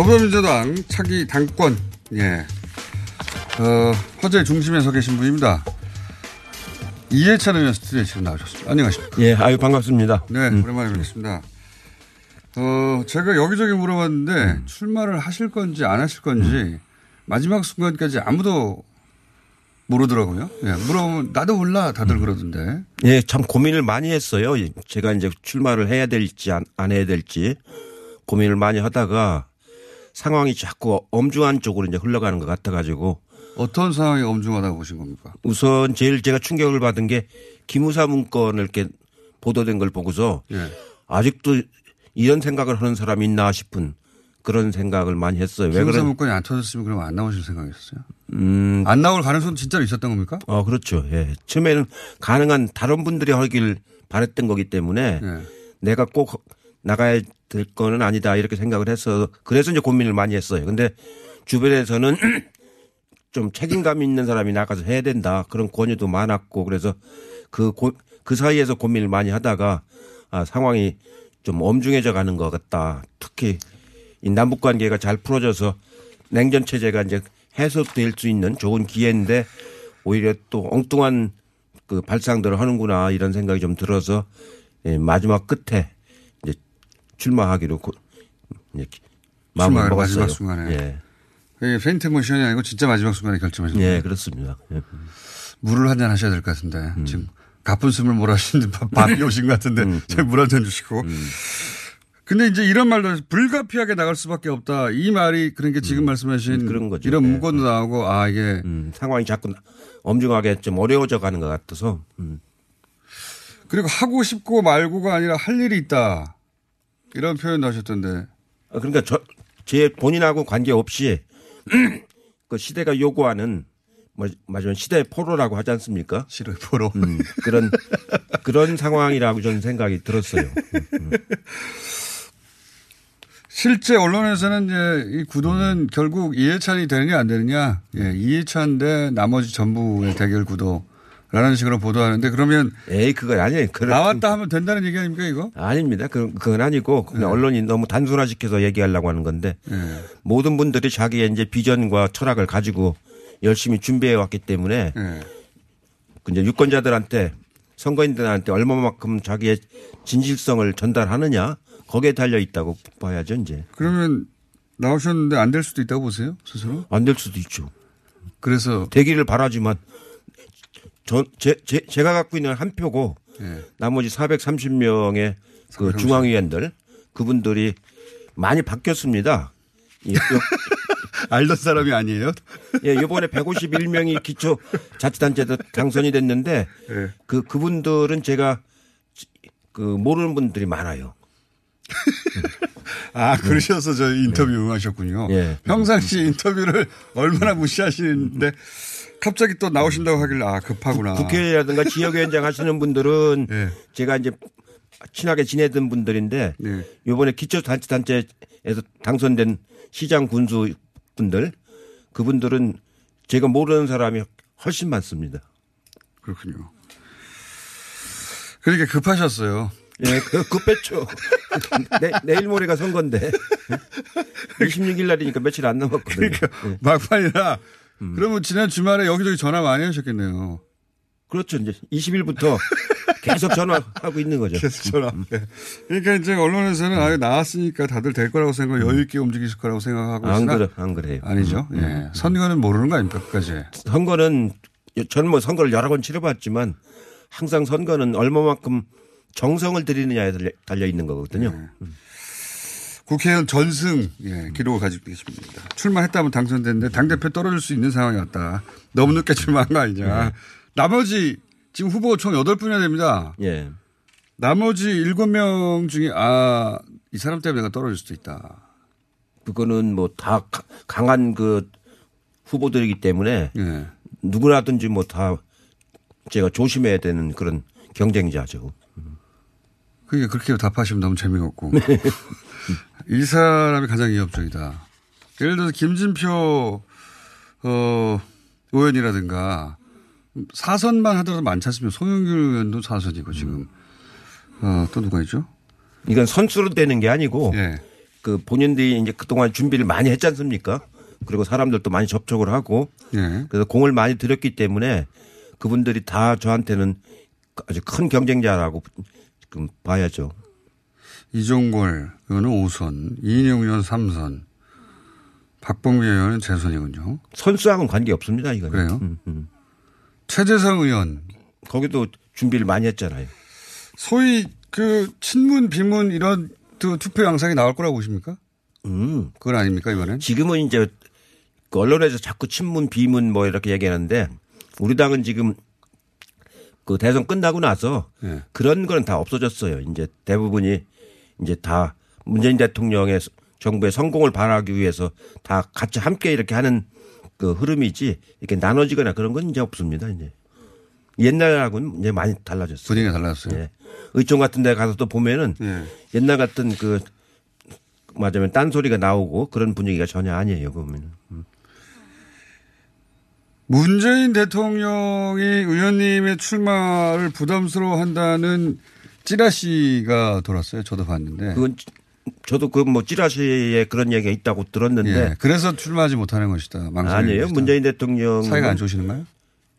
더불어민주당 차기 당권, 예. 어, 화제 중심에 서 계신 분입니다. 이해찬 의원 스튜디오에 지금 나오셨습니다. 안녕하십니까. 예, 아유, 반갑습니다. 네, 오랜만에 뵙겠습니다. 어, 제가 여기저기 물어봤는데 출마를 하실 건지 안 하실 건지 마지막 순간까지 아무도 모르더라고요. 예, 물어보면 나도 몰라 다들 그러던데. 예, 참 고민을 많이 했어요. 제가 이제 출마를 해야 될지 안, 안 해야 될지 고민을 많이 하다가 상황이 자꾸 엄중한 쪽으로 이제 흘러가는 것 같아가지고. 어떤 상황이 엄중하다고 보신 겁니까? 우선 제일 제가 충격을 받은 게 기무사 문건을 이렇게 보도된 걸 보고서 예. 아직도 이런 생각을 하는 사람이 있나 싶은 그런 생각을 많이 했어요. 왜 기무사 그런 문건이 안 터졌으면 그럼 안 나오실 생각이었어요? 음. 안 나올 가능성은 진짜로 있었던 겁니까? 어, 그렇죠. 예. 처음에는 가능한 다른 분들이 하길 바랬던 거기 때문에 예. 내가 꼭 나가야 될 거는 아니다 이렇게 생각을 해서 그래서 이제 고민을 많이 했어요. 근데 주변에서는 좀 책임감 있는 사람이 나가서 해야 된다 그런 권유도 많았고 그래서 그, 고, 그 사이에서 고민을 많이 하다가 아, 상황이 좀 엄중해져 가는 것 같다. 특히 이 남북 관계가 잘 풀어져서 냉전 체제가 이제 해소될 수 있는 좋은 기회인데 오히려 또 엉뚱한 그 발상들을 하는구나 이런 생각이 좀 들어서 예, 마지막 끝에 출마하기로 고, 이제 마음을 먹었어요. 마지막 순간에. 예. 이게 페인트 모션이 아니고 진짜 마지막 순간에 결정하셨네요. 예, 그렇습니다. 예. 물을 한 잔 하셔야 될 것 같은데 음. 지금 가쁜 숨을 몰아쉬는데 밥- 밥이 오신 것 같은데 음, 물한 잔 주시고. 근데 이제 이런 말도 불가피하게 나갈 수밖에 없다. 이 말이 그러니까 지금 말씀하신 음, 그런 거죠. 이런 예. 문건도 나오고 아 이게 음, 상황이 자꾸 엄중하게 좀 어려워져 가는 것 같아서 음. 그리고 하고 싶고 말고가 아니라 할 일이 있다. 이런 표현도 하셨던데. 아, 그러니까 저, 제 본인하고 관계없이 그 시대가 요구하는 뭐, 맞아요. 시대의 포로라고 하지 않습니까? 시대의 포로. 음, 그런, 그런 상황이라고 저는 생각이 들었어요. 실제 언론에서는 이제 이 구도는 결국 이해찬이 되느냐 안 되느냐. 예, 이해찬 대 나머지 전부의 대결 구도 라는 식으로 보도하는데 그러면 에이, 그건 아니에요. 나왔다 하면 된다는 얘기 아닙니까 이거? 아닙니다. 그, 그건 아니고 그냥 네. 언론이 너무 단순화시켜서 얘기하려고 하는 건데 예. 모든 분들이 자기의 이제 비전과 철학을 가지고 열심히 준비해 왔기 때문에 예. 그 이제 유권자들한테 선거인들한테 얼마만큼 자기의 진실성을 전달하느냐 거기에 달려 있다고 봐야죠 이제 그러면 나오셨는데 안 될 수도 있다고 보세요 스스로? 안 될 수도 있죠. 그래서 되기를 바라지만 저, 제, 제, 제가 갖고 있는 한 표고 예. 나머지 430명의 그 430. 중앙위원들 그분들이 많이 바뀌었습니다. 이- 요- 알던 사람이 아니에요? 예, 이번에 151명이 기초 자치단체도 당선이 됐는데 예. 그 그분들은 제가 그 모르는 분들이 많아요. 아 그러셔서 저 인터뷰 응하셨군요. 예. 평상시 인터뷰를 얼마나 무시하시는데 갑자기 또 나오신다고 하길래 아 급하구나. 국회라든가 지역위원장 하시는 분들은 예. 제가 이제 친하게 지내던 분들인데 예. 이번에 기초단체단체에서 당선된 시장 군수 분들 그분들은 제가 모르는 사람이 훨씬 많습니다. 그렇군요. 그러니까 급하셨어요. 예, 그, 급했죠. 내, 내일 모레가 선거인데. 26일 날이니까 며칠 안 남았거든요. 그러니까 예. 막판이라 음. 그러면 지난 주말에 여기저기 전화 많이 하셨겠네요. 그렇죠. 이제 20일부터 계속 전화하고 있는 거죠. 계속 전화. 예. 그러니까 이제 언론에서는 아예 나왔으니까 다들 될 거라고 생각, 여유 있게 움직이실 거라고 생각하고 안 있으나 그래, 안 그래요. 아니죠. 음, 음. 예. 선거는 모르는 거 아닙니까 끝까지. 선거는 저는 뭐 선거를 여러 번 치러봤지만 항상 선거는 얼마만큼 정성을 들이느냐에 달려- 있는 거거든요. 음. 국회의원 전승 예, 기록을 가지고 계십니다. 출마했다면 당선됐는데 당대표 떨어질 수 있는 상황이 왔다. 너무 늦게 출마한 거 아니냐. 나머지 지금 후보가 총 8분이나 됩니다. 예. 나머지 7명 중에 아, 이 사람 때문에 내가 떨어질 수도 있다. 그거는 뭐 다 강한 그 후보들이기 때문에 예. 누구라든지 뭐 다 제가 조심해야 되는 그런 경쟁자죠. 그게 그렇게 답하시면 너무 재미가 없고. 네. 이 사람이 가장 위협적이다. 예를 들어서 김진표, 어, 의원이라든가 사선만 하더라도 많지 않습니까? 송영길 의원도 사선이고 지금. 어, 또 누가 있죠? 이건 선수로 되는 게 아니고 예. 그 본인들이 이제 그동안 준비를 많이 했지 않습니까? 그리고 사람들도 많이 접촉을 하고 예. 그래서 공을 많이 들였기 때문에 그분들이 다 저한테는 아주 큰 경쟁자라고 지금 봐야죠. 이종골 의원은 5선, 이인영 의원 3선, 박봉계 의원은 재선이군요. 선수하고는 관계 없습니다, 이거는. 그래요? 음, 음. 최재성 의원. 거기도 준비를 많이 했잖아요. 소위 그 친문, 비문 이런 그 투표 양상이 나올 거라고 보십니까? 음. 그건 아닙니까, 이번엔? 지금은 이제 그 언론에서 자꾸 친문, 비문 뭐 이렇게 얘기하는데 우리 당은 지금 그 대선 끝나고 나서 예. 그런 거는 다 없어졌어요. 이제 대부분이 이제 다 문재인 대통령의 정부의 성공을 바라기 위해서 다 같이 함께 이렇게 하는 그 흐름이지 이렇게 나눠지거나 그런 건 이제 없습니다. 이제 옛날하고는 이제 많이 달라졌어요. 분위기가 달라졌어요. 예. 의총 같은 데 가서 또 보면은 예. 옛날 같은 그 맞으면 딴소리가 나오고 그런 분위기가 전혀 아니에요 보면은. 음. 문재인 대통령이 의원님의 출마를 부담스러워한다는 찌라시가 돌았어요. 저도 봤는데. 그건 저도 그 뭐 찌라시에 그런 얘기가 있다고 들었는데 예, 그래서 출마하지 못하는 것이다. 아니에요. 것이다. 문재인 대통령 사이가 안 좋으시는가요?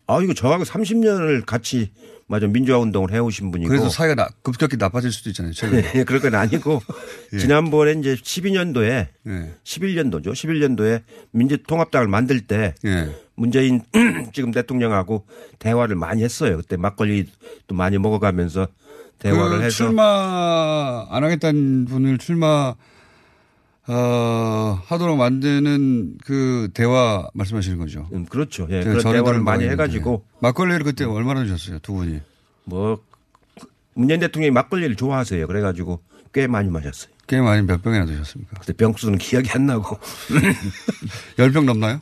아 이거 저하고 30년을 같이 맞아 민주화 운동을 해오신 분이고 그래서 사이가 나- 급격히 나빠질 수도 있잖아요. 최근에. 네, 그럴 건 아니고 예. 지난번에 이제 12년도에 예. 11년도죠. 11년도에 민주통합당을 만들 때 예. 문재인 지금 대통령하고 대화를 많이 했어요. 그때 막걸리도 많이 먹어가면서 대화를 그 해서 출마 안 하겠다는 분을 출마 어, 하도록 만드는 그 대화 말씀하시는 거죠. 음, 그렇죠. 예, 그런 전에 대화를 많이. 해가지고 막걸리를 그때 얼마나 드셨어요, 두 분이? 뭐 문재인 대통령이 막걸리를 좋아하세요. 그래가지고 꽤 많이 마셨어요. 꽤 많이 몇 병이나 드셨습니까? 그때 병수는 기억이 안 나고 열 병 넘나요?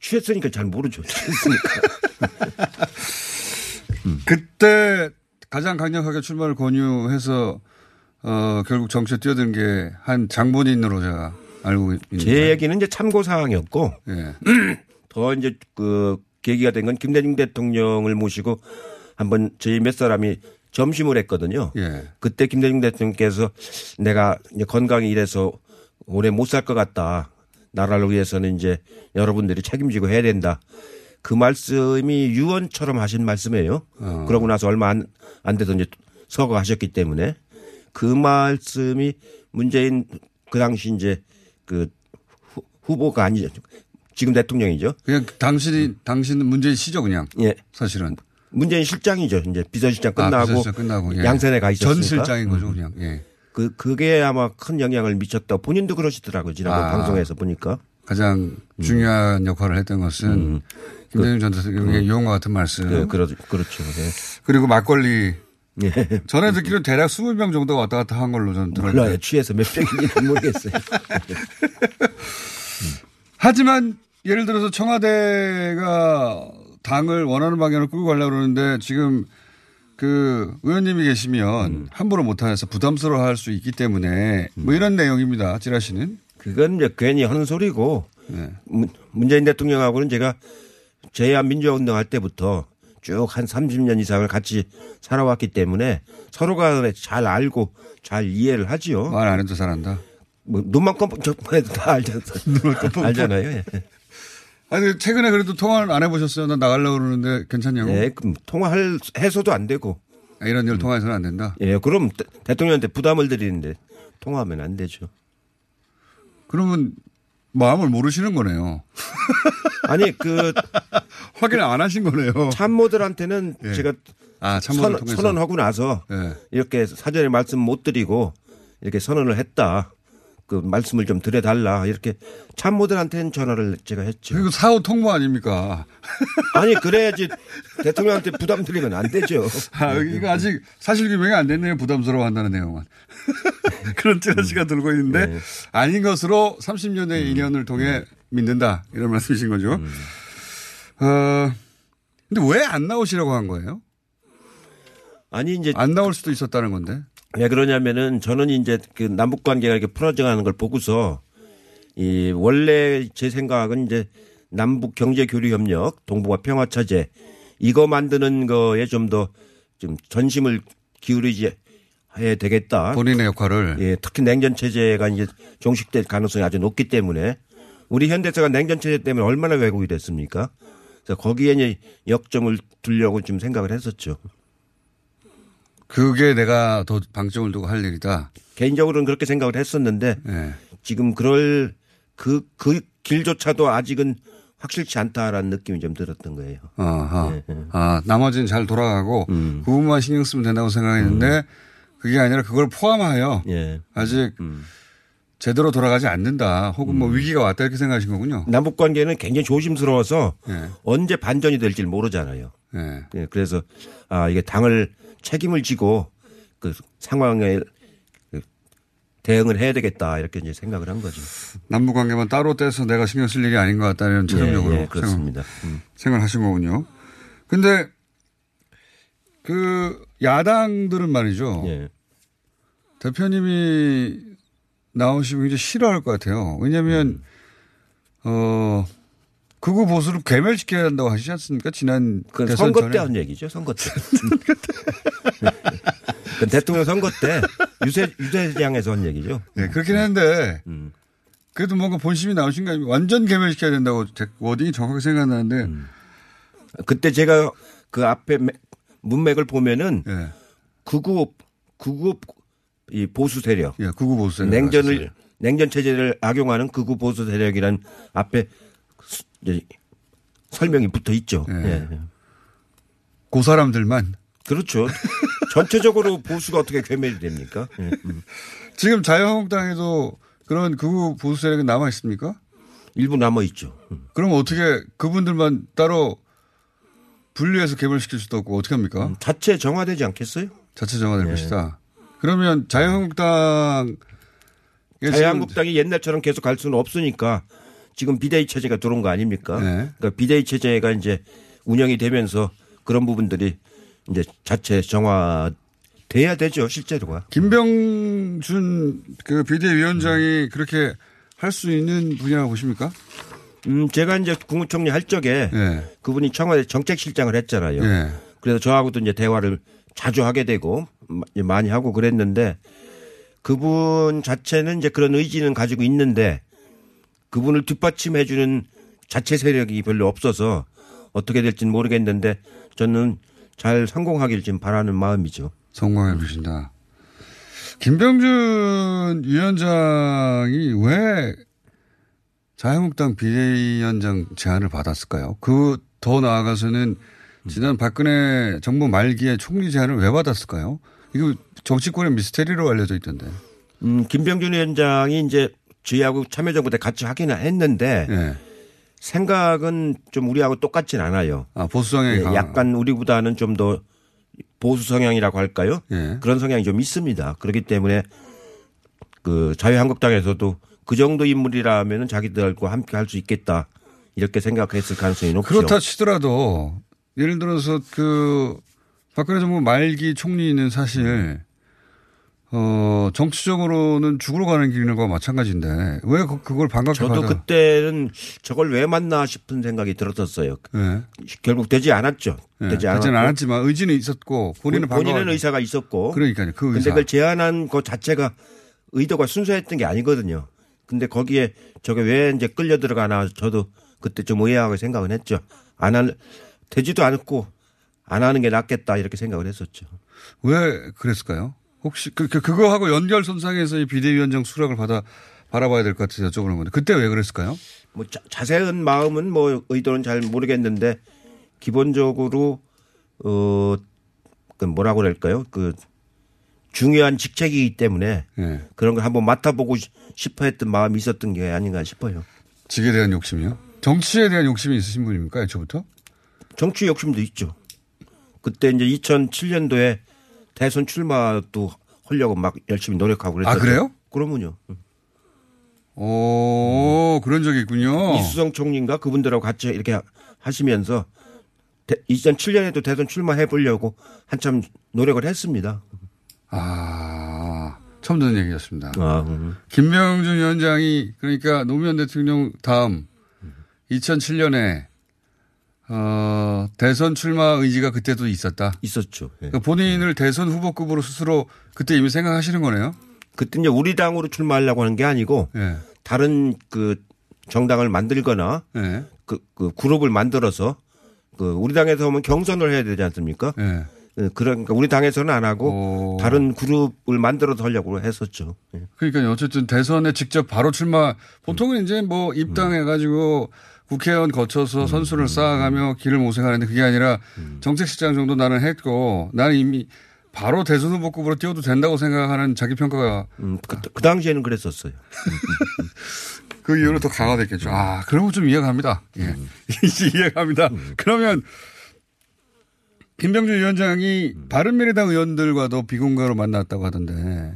취했으니까 잘 모르죠. 취했으니까. 그때 가장 강력하게 출마를 권유해서 어, 결국 정치에 뛰어든 게 한 장본인으로 제가 알고 있는데. 제 얘기는 이제 참고 사항이었고 예. 더 이제 그 계기가 된 건 김대중 대통령을 모시고 한번 저희 몇 사람이 점심을 했거든요. 예. 그때 김대중 대통령께서 내가 이제 건강이 이래서 오래 못 살 것 같다. 나라를 위해서는 이제 여러분들이 책임지고 해야 된다. 그 말씀이 유언처럼 하신 말씀이에요. 어. 그러고 나서 얼마 안, 안 돼서 이제 서거하셨기 때문에 그 말씀이 문재인 그 당시 이제 그 후- 후보가 아니죠. 지금 대통령이죠. 그냥 당신이 당신은 문재인 씨죠, 그냥. 예. 사실은. 문재인 실장이죠. 이제 비서실장 아, 끝나고, 비서실장 끝나고, 예. 양산에 가 있었으니까. 전 실장인 거죠, 그냥. 예. 그 그게 아마 큰 영향을 미쳤다. 본인도 그러시더라고요. 지난번 아. 방송에서 보니까. 가장 중요한 역할을 했던 것은 김대중 전 대통령의 유언과 같은 말씀. 네, 그러, 그렇죠. 네. 그리고 막걸리. 예. 전에 듣기로는 대략 20병 정도가 왔다 갔다 한 걸로 저는 들었는데. 몰라요. 취해서 몇 병인지 모르겠어요. 하지만 예를 들어서 청와대가 당을 원하는 방향으로 끌고 가려고 그러는데 지금 그 의원님이 계시면 음. 함부로 못해서 부담스러워 할 수 있기 때문에 뭐 이런 내용입니다. 지라시는. 그건 이제 괜히 하는 소리고 네. 문- 문재인 대통령하고는 제가 제야 민주화 운동 할 때부터 쭉 한 30년 이상을 같이 살아왔기 때문에 서로가 잘 알고 잘 이해를 하지요. 말 안 해도 잘한다. 뭐 눈만 깜빡 해도 다 알잖아요. 알잖아요. 예. 아니 최근에 그래도 통화를 안 해보셨어요? 나 나가려고 그러는데 괜찮냐고. 네, 그럼 통화할 해서도 안 되고. 아, 이런 일 통화해서는 안 된다. 예, 그럼 대- 대통령한테 부담을 드리는데 통화하면 안 되죠. 그러면 마음을 모르시는 거네요. 아니 그 확인을 안 하신 거네요. 참모들한테는 예. 제가 아, 선. 선언하고 나서 예. 이렇게 사전에 말씀 못 드리고 이렇게 선언을 했다. 그 말씀을 좀 드려달라 이렇게 참모들한테는 전화를 제가 했죠. 그리고 사후 통보 아닙니까? 아니 그래야지 대통령한테 부담 드리면 안 되죠. 아, 이거 아직 사실 규명이 안 됐네요. 부담스러워 한다는 내용은. 그런 찌라시가 들고 있는데 네. 아닌 것으로 30년의 인연을 통해 믿는다. 이런 말씀이신 거죠. 어, 근데 왜 안 나오시라고 한 거예요? 아니 이제 안 나올 수도 있었다는 건데. 왜 그러냐면은 저는 이제 그 남북 관계가 이렇게 풀어져가는 걸 보고서 이 원래 제 생각은 이제 남북 경제 교류 협력, 동북아 평화 체제 이거 만드는 거에 좀더좀 전심을 기울이지 해야 되겠다. 본인의 역할을. 예, 특히 냉전 체제가 이제 종식될 가능성이 아주 높기 때문에 우리 현대사가 냉전 체제 때문에 얼마나 왜곡이 됐습니까? 그래서 거기에 이제 역점을 두려고 좀 생각을 했었죠. 그게 내가 더 방점을 두고 할 일이다. 개인적으로는 그렇게 생각을 했었는데 네. 지금 그럴 그, 그 길조차도 아직은 확실치 않다라는 느낌이 좀 들었던 거예요. 아하. 네, 네. 아, 나머지는 잘 돌아가고 그 부분만 신경 쓰면 된다고 생각했는데 그게 아니라 그걸 포함하여 예. 아직 제대로 돌아가지 않는다. 혹은 뭐 위기가 왔다 이렇게 생각하신 거군요. 남북 관계는 굉장히 조심스러워서 예. 언제 반전이 될지 모르잖아요. 예. 예, 그래서 아 이게 당을 책임을 지고 그 상황에 그 대응을 해야 되겠다 이렇게 이제 생각을 한 거죠. 남북 관계만 따로 떼서 내가 신경 쓸 일이 아닌 것 같다는 최종적으로 예, 예, 그렇습니다. 음. 생각, 을 하신 거군요. 근데 그 야당들은 말이죠. 예. 대표님이 나오시고 이제 싫어할 것 같아요. 왜냐하면 어 극우 보수를 괴멸시켜야 한다고 하시지 않습니까? 지난 그 선거 전에. 때한 얘기죠. 선거 때. 그 대통령 선거 때 유세 유세장에서 한 얘기죠. 네, 그렇긴 한데 음. 그래도 뭔가 본심이 나오신 거 아닙니까? 완전 괴멸시켜야 된다고 제 워딩이 정확하게 생각나는데 음. 그때 제가 그 앞에 매- 문맥을 보면은 예. 극우 극우 이 보수 세력, 예, 극우 보수 세력 냉전을 하셨어요. 냉전 체제를 악용하는 극우 보수 세력이란 앞에 수- 이제 설명이 붙어 있죠. 예. 그 사람들만 그렇죠. 전체적으로 보수가 어떻게 괴멸이 됩니까? 예. 음. 지금 자유한국당에도 그런 극우 보수 세력이 남아 있습니까? 일부 남아 있죠. 그럼 어떻게 그분들만 따로 분리해서 개발시킬 수도 없고 어떻게 합니까? 자체 정화되지 않겠어요? 자체 정화될 예. 것이다. 그러면 자유한국당 자유한국당이 옛날처럼 계속 갈 수는 없으니까 지금 비대위 체제가 들어온 거 아닙니까? 네. 그러니까 비대위 체제가 이제 운영이 되면서 그런 부분들이 이제 자체 정화 돼야 되죠, 실제로가. 김병준 그 비대위원장이 그렇게 할 수 있는 분이라고 보십니까? 음, 제가 이제 국무총리 할 적에 예. 그분이 청와대 정책실장을 했잖아요. 예. 그래서 저하고도 이제 대화를 자주 하게 되고 마- 많이 하고 그랬는데 그분 자체는 이제 그런 의지는 가지고 있는데 그분을 뒷받침해주는 자체 세력이 별로 없어서 어떻게 될지는 모르겠는데 저는 잘 성공하길 지금 바라는 마음이죠. 성공해 주신다. 김병준 위원장이 왜 자유한국당 비대위원장 제안을 받았을까요? 그 더 나아가서는 지난 박근혜 정부 말기에 총리 제안을 왜 받았을까요? 이거 정치권의 미스테리로 알려져 있던데. 음, 김병준 위원장이 이제 저희하고 참여정부 때 같이 하긴 했는데 예. 생각은 좀 우리하고 똑같진 않아요. 아, 보수 성향이 예, 강한- 약간 우리보다는 좀 더 보수 성향이라고 할까요? 예. 그런 성향이 좀 있습니다. 그렇기 때문에 그 자유한국당에서도 그 정도 인물이라면은 자기들과 함께 할 수 있겠다. 이렇게 생각했을 가능성이 높죠. 그렇다 치더라도 예를 들어서 그 박근혜 정부 말기 총리는 사실 어 정치적으로는 죽으러 가는 길과 마찬가지인데 왜 그- 그걸 반갑게 저도 받아? 그때는 저걸 왜 만나 싶은 생각이 들었었어요. 예. 결국 되지 않았죠. 예, 되지 않았고. 않았지만 의지는 있었고 본인은 본인은 반가워하죠. 의사가 있었고. 그러니까요. 그 근데 의사. 그걸 제안한 것 자체가 의도가 순수했던 게 아니거든요. 근데 거기에 저게 왜 이제 끌려 들어가나 저도 그때 좀 의아하게 생각은 했죠. 안 할, 되지도 않았고 안 하는 게 낫겠다 이렇게 생각을 했었죠. 왜 그랬을까요? 혹시 그, 그 그거하고 연결선상에서 이 비대위원장 수락을 받아 바라봐야 될 것 같아서 여쭤보는 건데 그때 왜 그랬을까요? 뭐 자, 자세한 마음은 뭐 의도는 잘 모르겠는데 기본적으로 어, 그 뭐라고 그럴까요? 그 중요한 직책이기 때문에 예. 그런 걸 한번 맡아보고 시- 싶어 했던 마음이 있었던 게 아닌가 싶어요. 직에 대한 욕심이요? 정치에 대한 욕심이 있으신 분입니까? 애초부터? 정치 욕심도 있죠. 그때 이제 2007년도에 대선 출마도 하려고 막 열심히 노력하고 그랬죠. 아, 그래요? 그러면요. 오, 그런 적이 있군요. 이수성 총리인가 그분들하고 같이 이렇게 하- 하시면서 대- 2007년에도 대선 출마해 보려고 한참 노력을 했습니다. 아, 처음 듣는 얘기였습니다. 아, 음. 김명준 위원장이 그러니까 노무현 대통령 다음 2007년에 어, 대선 출마 의지가 그때도 있었다. 있었죠. 예. 그러니까 본인을 대선 후보급으로 스스로 그때 이미 생각하시는 거네요. 그때 이제 우리 당으로 출마하려고 하는 게 아니고 예. 다른 그 정당을 만들거나 예. 그, 그 그룹을 만들어서 그 우리 당에서 오면 경선을 해야 되지 않습니까? 예. 그 그러니까 우리 당에서는 안 하고 다른 그룹을 만들어서 하려고 했었죠. 예. 그러니까 어쨌든 대선에 직접 바로 출마 보통은 이제 뭐 입당해 가지고 국회의원 거쳐서 선수를 쌓아가며 길을 모색하는데 그게 아니라 정책실장 정도 나는 했고 나는 이미 바로 대선 후보급으로 뛰어도 된다고 생각하는 자기 평가가 음, 그, 그 당시에는 그랬었어요. 그 이후로 더 강화됐겠죠. 아, 그러면 좀 이해가 갑니다. 예. 이해가 갑니다. 그러면 김병준 위원장이 바른미래당 의원들과도 비공개로 만났다고 하던데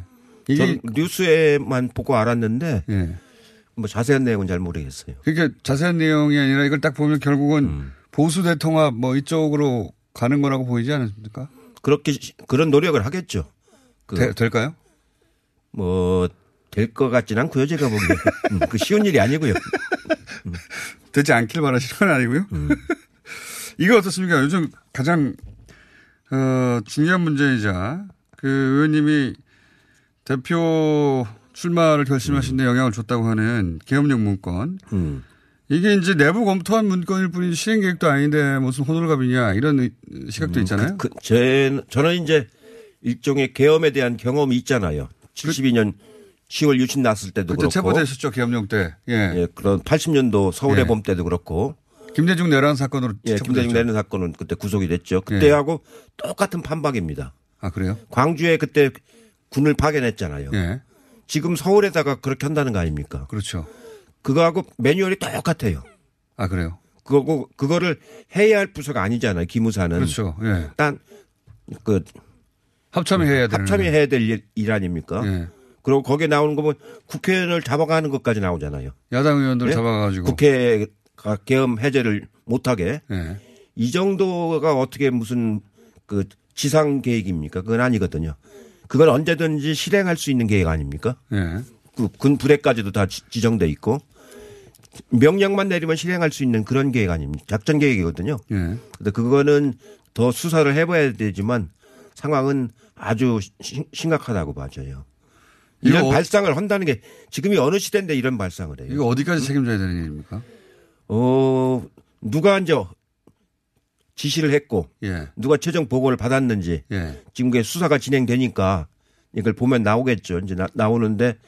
전 뉴스에만 보고 알았는데 예. 뭐 자세한 내용은 잘 모르겠어요. 그러니까 자세한 내용이 아니라 이걸 딱 보면 결국은 음. 보수 대통합 뭐 이쪽으로 가는 거라고 보이지 않습니까? 그렇게 시- 그런 노력을 하겠죠. 그 되- 될까요? 뭐 될 것 같진 않고요. 제가 보기에 음, 그 쉬운 일이 아니고요. 되지 않길 바라시는 건 아니고요. 음. 이거 어떻습니까? 요즘 가장 어, 중요한 문제이자 그 의원님이 대표 출마를 결심하신 데 영향을 줬다고 하는 계엄령 문건. 음. 이게 이제 내부 검토한 문건일 뿐이지 실행 계획도 아닌데 무슨 호들갑이냐 이런 의- 시각도 있잖아요. 그, 그, 제, 저는 이제 일종의 계엄에 대한 경험이 있잖아요. 72년 10월 유신 났을 때도 그때 그렇고. 체포되셨죠 계엄령 때. 예. 예, 그런 80년도 서울의 예. 봄 때도 그렇고. 김대중 내란 사건으로 예. 김대중 내란 사건은 그때 구속이 됐죠. 그때하고 똑같은 판박입니다. 아 그래요? 광주에 그때 군을 파견했잖아요. 예. 지금 서울에다가 그렇게 한다는 거 아닙니까? 그렇죠. 그거하고 매뉴얼이 똑같아요. 아 그래요? 그거고 그거를 해야 할 부서가 아니잖아요. 기무사는. 그렇죠. 예. 딴그 합참이 해야 되는. 합참이 해야 될 일, 일 아닙니까? 예. 그리고 거기에 나오는 거 보면 국회의원을 잡아가는 것까지 나오잖아요. 야당 의원들 예? 잡아가지고. 국회가 계엄 해제를 못하게 예. 이 정도가 어떻게 무슨 그 지상 계획입니까? 그건 아니거든요. 그건 언제든지 실행할 수 있는 계획 아닙니까? 예. 그 군 부대까지도 다 지- 지정돼 있고 명령만 내리면 실행할 수 있는 그런 계획 아닙니까? 작전 계획이거든요. 예. 근데 그거는 더 수사를 해봐야 되지만 상황은 아주 시- 심각하다고 봐져요. 이런 어- 발상을 한다는 게 지금이 어느 시대인데 이런 발상을 해요. 이거 어디까지 책임져야 되는 일입니까? 어, 누가 이제 지시를 했고 예. 누가 최종 보고를 받았는지 예. 지금 그게 수사가 진행되니까 이걸 보면 나오겠죠. 이제 나, 오는데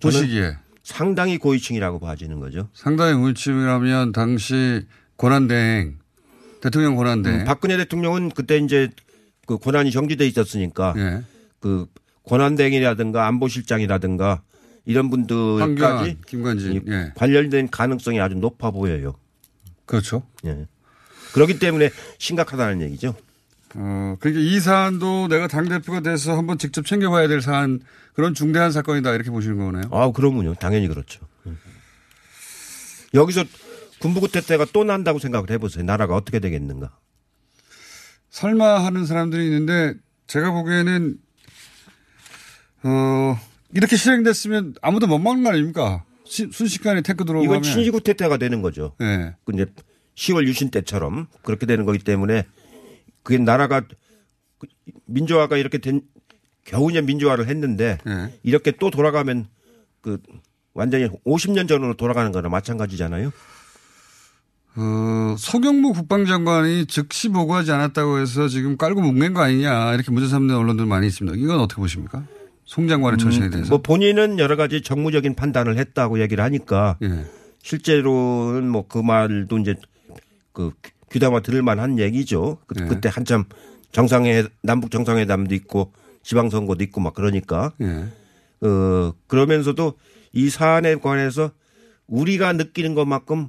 보시기에 상당히 고위층이라고 봐지는 거죠. 상당히 우치라면 당시 권한대행 대통령 권한대행 음, 박근혜 대통령은 그때 이제 그 권한이 정지돼 있었으니까 예. 그 권한대행이라든가 안보실장이라든가 이런 분들까지 김관진, 이 예. 관련된 가능성이 아주 높아 보여요. 그렇죠. 예. 그렇기 때문에 심각하다는 얘기죠. 어, 그러니까 이 사안도 내가 당대표가 돼서 한번 직접 챙겨봐야 될 사안, 그런 중대한 사건이다, 이렇게 보시는 거네요. 아, 그러면요. 당연히 그렇죠. 음. 여기서 군부구태 때가 또 난다고 생각을 해보세요. 나라가 어떻게 되겠는가. 설마 하는 사람들이 있는데, 제가 보기에는, 어, 이렇게 실행됐으면 아무도 못 막는 거 아닙니까? 시- 순식간에 태크 들어오고 이건. 친지구태 때가 되는 거죠. 이제 10월 유신 때처럼 그렇게 되는 거기 때문에 그게 나라가 그 민주화가 이렇게 된 겨우 이제 민주화를 했는데 예. 이렇게 또 돌아가면 그 완전히 50년 전으로 돌아가는 거나 마찬가지잖아요. 어, 서경무 국방장관이 즉시 보고하지 않았다고 해서 지금 깔고 뭉갠 거 아니냐, 이렇게 문제 삼는 언론들 많이 있습니다. 이건 어떻게 보십니까? 송 장관의 처신에 대해서. 뭐 본인은 여러 가지 정무적인 판단을 했다고 얘기를 하니까 예. 실제로는 뭐 그 말도 이제 그 귀담아 들을 만한 얘기죠. 그, 예. 그때 한참 정상회 남북 정상회담도 있고 지방선거도 있고 막 그러니까 예. 어 그러면서도 이 사안에 관해서 우리가 느끼는 것만큼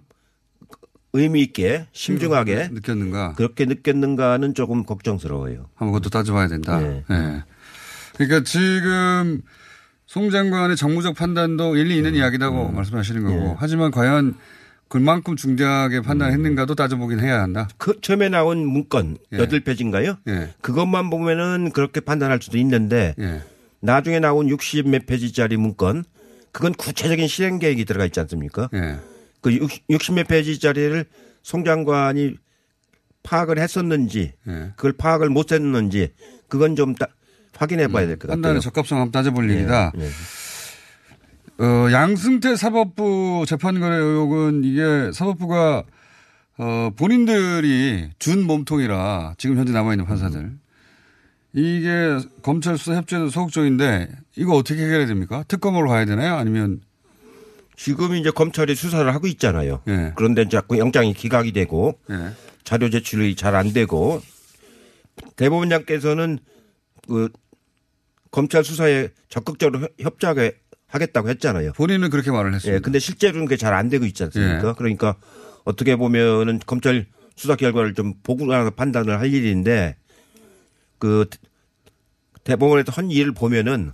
의미 있게 심중하게 느꼈는가? 그렇게 느꼈는가는 조금 걱정스러워요. 한번 그것도 따져봐야 된다. 네. 예. 그러니까 지금 송 장관의 정무적 판단도 일리 있는 이야기라고 말씀하시는 거고. 예. 하지만 과연 그만큼 중대하게 판단했는가도 따져보긴 해야 한다. 그 처음에 나온 문건 예. 여덟 페이지인가요? 예. 그것만 보면은 그렇게 판단할 수도 있는데 예. 나중에 나온 60 몇 페이지짜리 문건 그건 구체적인 실행 계획이 들어가 있지 않습니까? 예. 그60 몇 페이지짜리를 송 장관이 파악을 했었는지 예. 그걸 파악을 못 했는지 그건 좀 따- 확인해 봐야 될 것 같아요. 판단의 적합성 한번 따져볼 일이다. 어, 양승태 사법부 재판거래 의혹은 이게 사법부가 어, 본인들이 준 몸통이라 지금 현재 남아있는 판사들. 이게 검찰 수사 협조에도 소극적인데 이거 어떻게 해결해야 됩니까? 특검으로 가야 되나요? 아니면 지금 이제 검찰이 수사를 하고 있잖아요. 예. 그런데 자꾸 영장이 기각이 되고 예. 자료 제출이 잘 안 되고 대법원장께서는 그 검찰 수사에 적극적으로 협- 협조하게 하겠다고 했잖아요. 본인은 그렇게 말을 예, 했습니다. 근데 실제로는 그게 잘 안 되고 있지 않습니까? 예. 그러니까 어떻게 보면은 검찰 수사 결과를 좀 보고 나서 판단을 할 일인데 그 대법원에서 한 일을 보면은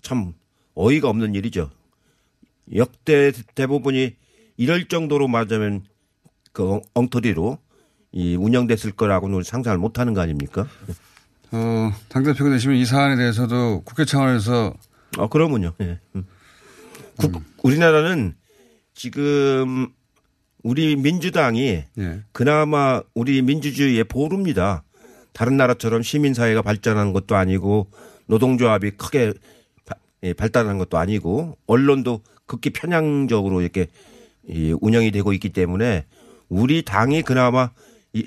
참 어이가 없는 일이죠. 역대 대부분이 이럴 정도로 맞으면 그 엉- 엉터리로 이 운영됐을 거라고는 상상을 못 하는 거 아닙니까? 어, 당대표가 되시면 이 사안에 대해서도 국회 차원에서 어, 그러면요. 예. 음. 국- 우리나라는 지금 우리 민주당이 예. 그나마 우리 민주주의의 보루입니다. 다른 나라처럼 시민사회가 발전한 것도 아니고 노동조합이 크게 바- 예, 발달한 것도 아니고 언론도 극히 편향적으로 이렇게 이 운영이 되고 있기 때문에 우리 당이 그나마 이,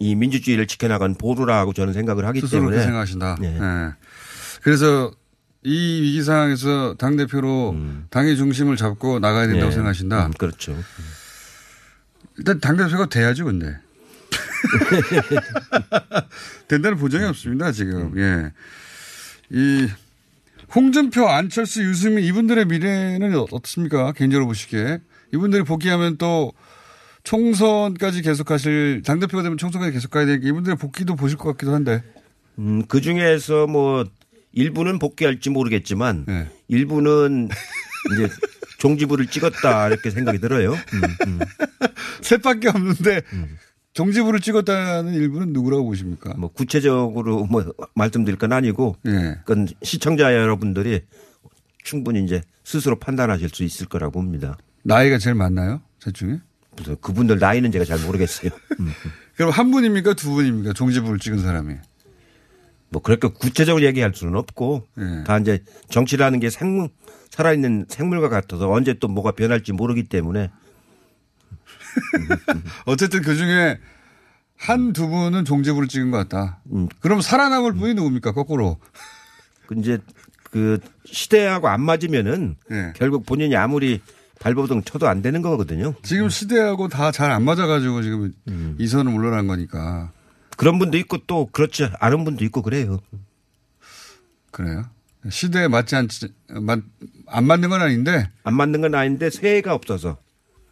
이 민주주의를 지켜나간 보루라고 저는 생각을 하기 때문에 생각하신다. 네. 예. 그래서 이 위기 상황에서 당 대표로 당의 중심을 잡고 나가야 된다고 네. 생각하신다. 음, 그렇죠. 일단 당 대표가 돼야죠, 근데. 된다는 보장이 없습니다, 지금. 예. 이 홍준표, 안철수, 유승민 이분들의 미래는 어떻습니까? 개인적으로 보시기에. 이분들이 복귀하면 또 총선까지 계속하실 당 대표가 되면 총선까지 계속 가야 되니까 이분들의 복귀도 보실 것 같기도 한데. 음, 그 중에서 뭐 일부는 복귀할지 모르겠지만 네. 일부는 이제 종지부를 찍었다 이렇게 생각이 들어요. 음, 음. 셋밖에 없는데 종지부를 찍었다는 일부는 누구라고 보십니까? 뭐 구체적으로 뭐 말씀드릴 건 아니고 예. 그건 시청자 여러분들이 충분히 이제 스스로 판단하실 수 있을 거라고 봅니다. 나이가 제일 많나요? 셋 중에? 그분들 나이는 제가 잘 모르겠어요. 음. 그럼 한 분입니까? 두 분입니까? 종지부를 찍은 사람이. 뭐 그렇게 구체적으로 얘기할 수는 없고 예. 다 이제 정치라는 게 생물 살아있는 생물과 같아서 언제 또 뭐가 변할지 모르기 때문에 어쨌든 그 중에 한 두 분은 종지부를 찍은 것 같다. 음. 그럼 살아남을 분이 누굽니까? 거꾸로. 그 이제 그 시대하고 안 맞으면은 예. 결국 본인이 아무리 발버둥 쳐도 안 되는 거거든요. 지금 시대하고 다 잘 안 맞아가지고 지금 음. 이 선을 물러난 거니까. 그런 분도 있고 또 그렇지 않은 분도 있고 그래요. 그래요? 시대에 맞지 않지, 맞, 안 맞는 건 아닌데. 안 맞는 건 아닌데 새해가 없어서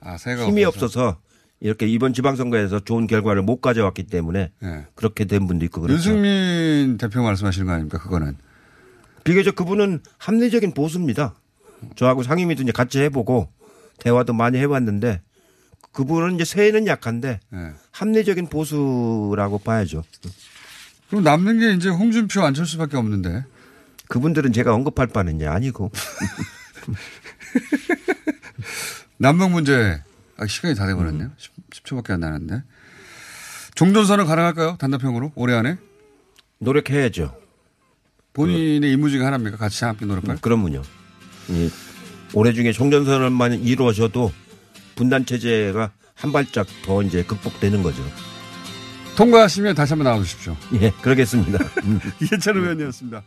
아, 새가 힘이 없어서. 없어서 이렇게 이번 지방선거에서 좋은 결과를 못 가져왔기 때문에 예. 그렇게 된 분도 있고 그렇죠. 윤승민 대표 말씀하시는 거 아닙니까? 그거는. 비교적 그분은 합리적인 보수입니다. 저하고 상임위도 이제 같이 해보고 대화도 많이 해봤는데 그분은 이제 새해는 약한데 예. 합리적인 보수라고 봐야죠. 그럼 남는 게 이제 홍준표, 안철수밖에 없는데. 그분들은 제가 언급할 바는 아니고 남북 문제. 아, 시간이 다 돼버렸네요. 10, 초밖에안 나는데. 종전선언 가능할까요? 단답형으로? 올해 안에? 노력해야죠. 본인의 임무 중에 하나입니까? 같이 함께 노력할? 그러면요. 이 올해 중에 종전선언만 이루어져도 분단 체제가 한 발짝 더 이제 극복되는 거죠. 통과하시면 다시 한번 나와 주십시오. 예, 그러겠습니다. 이해찬 의원이었습니다.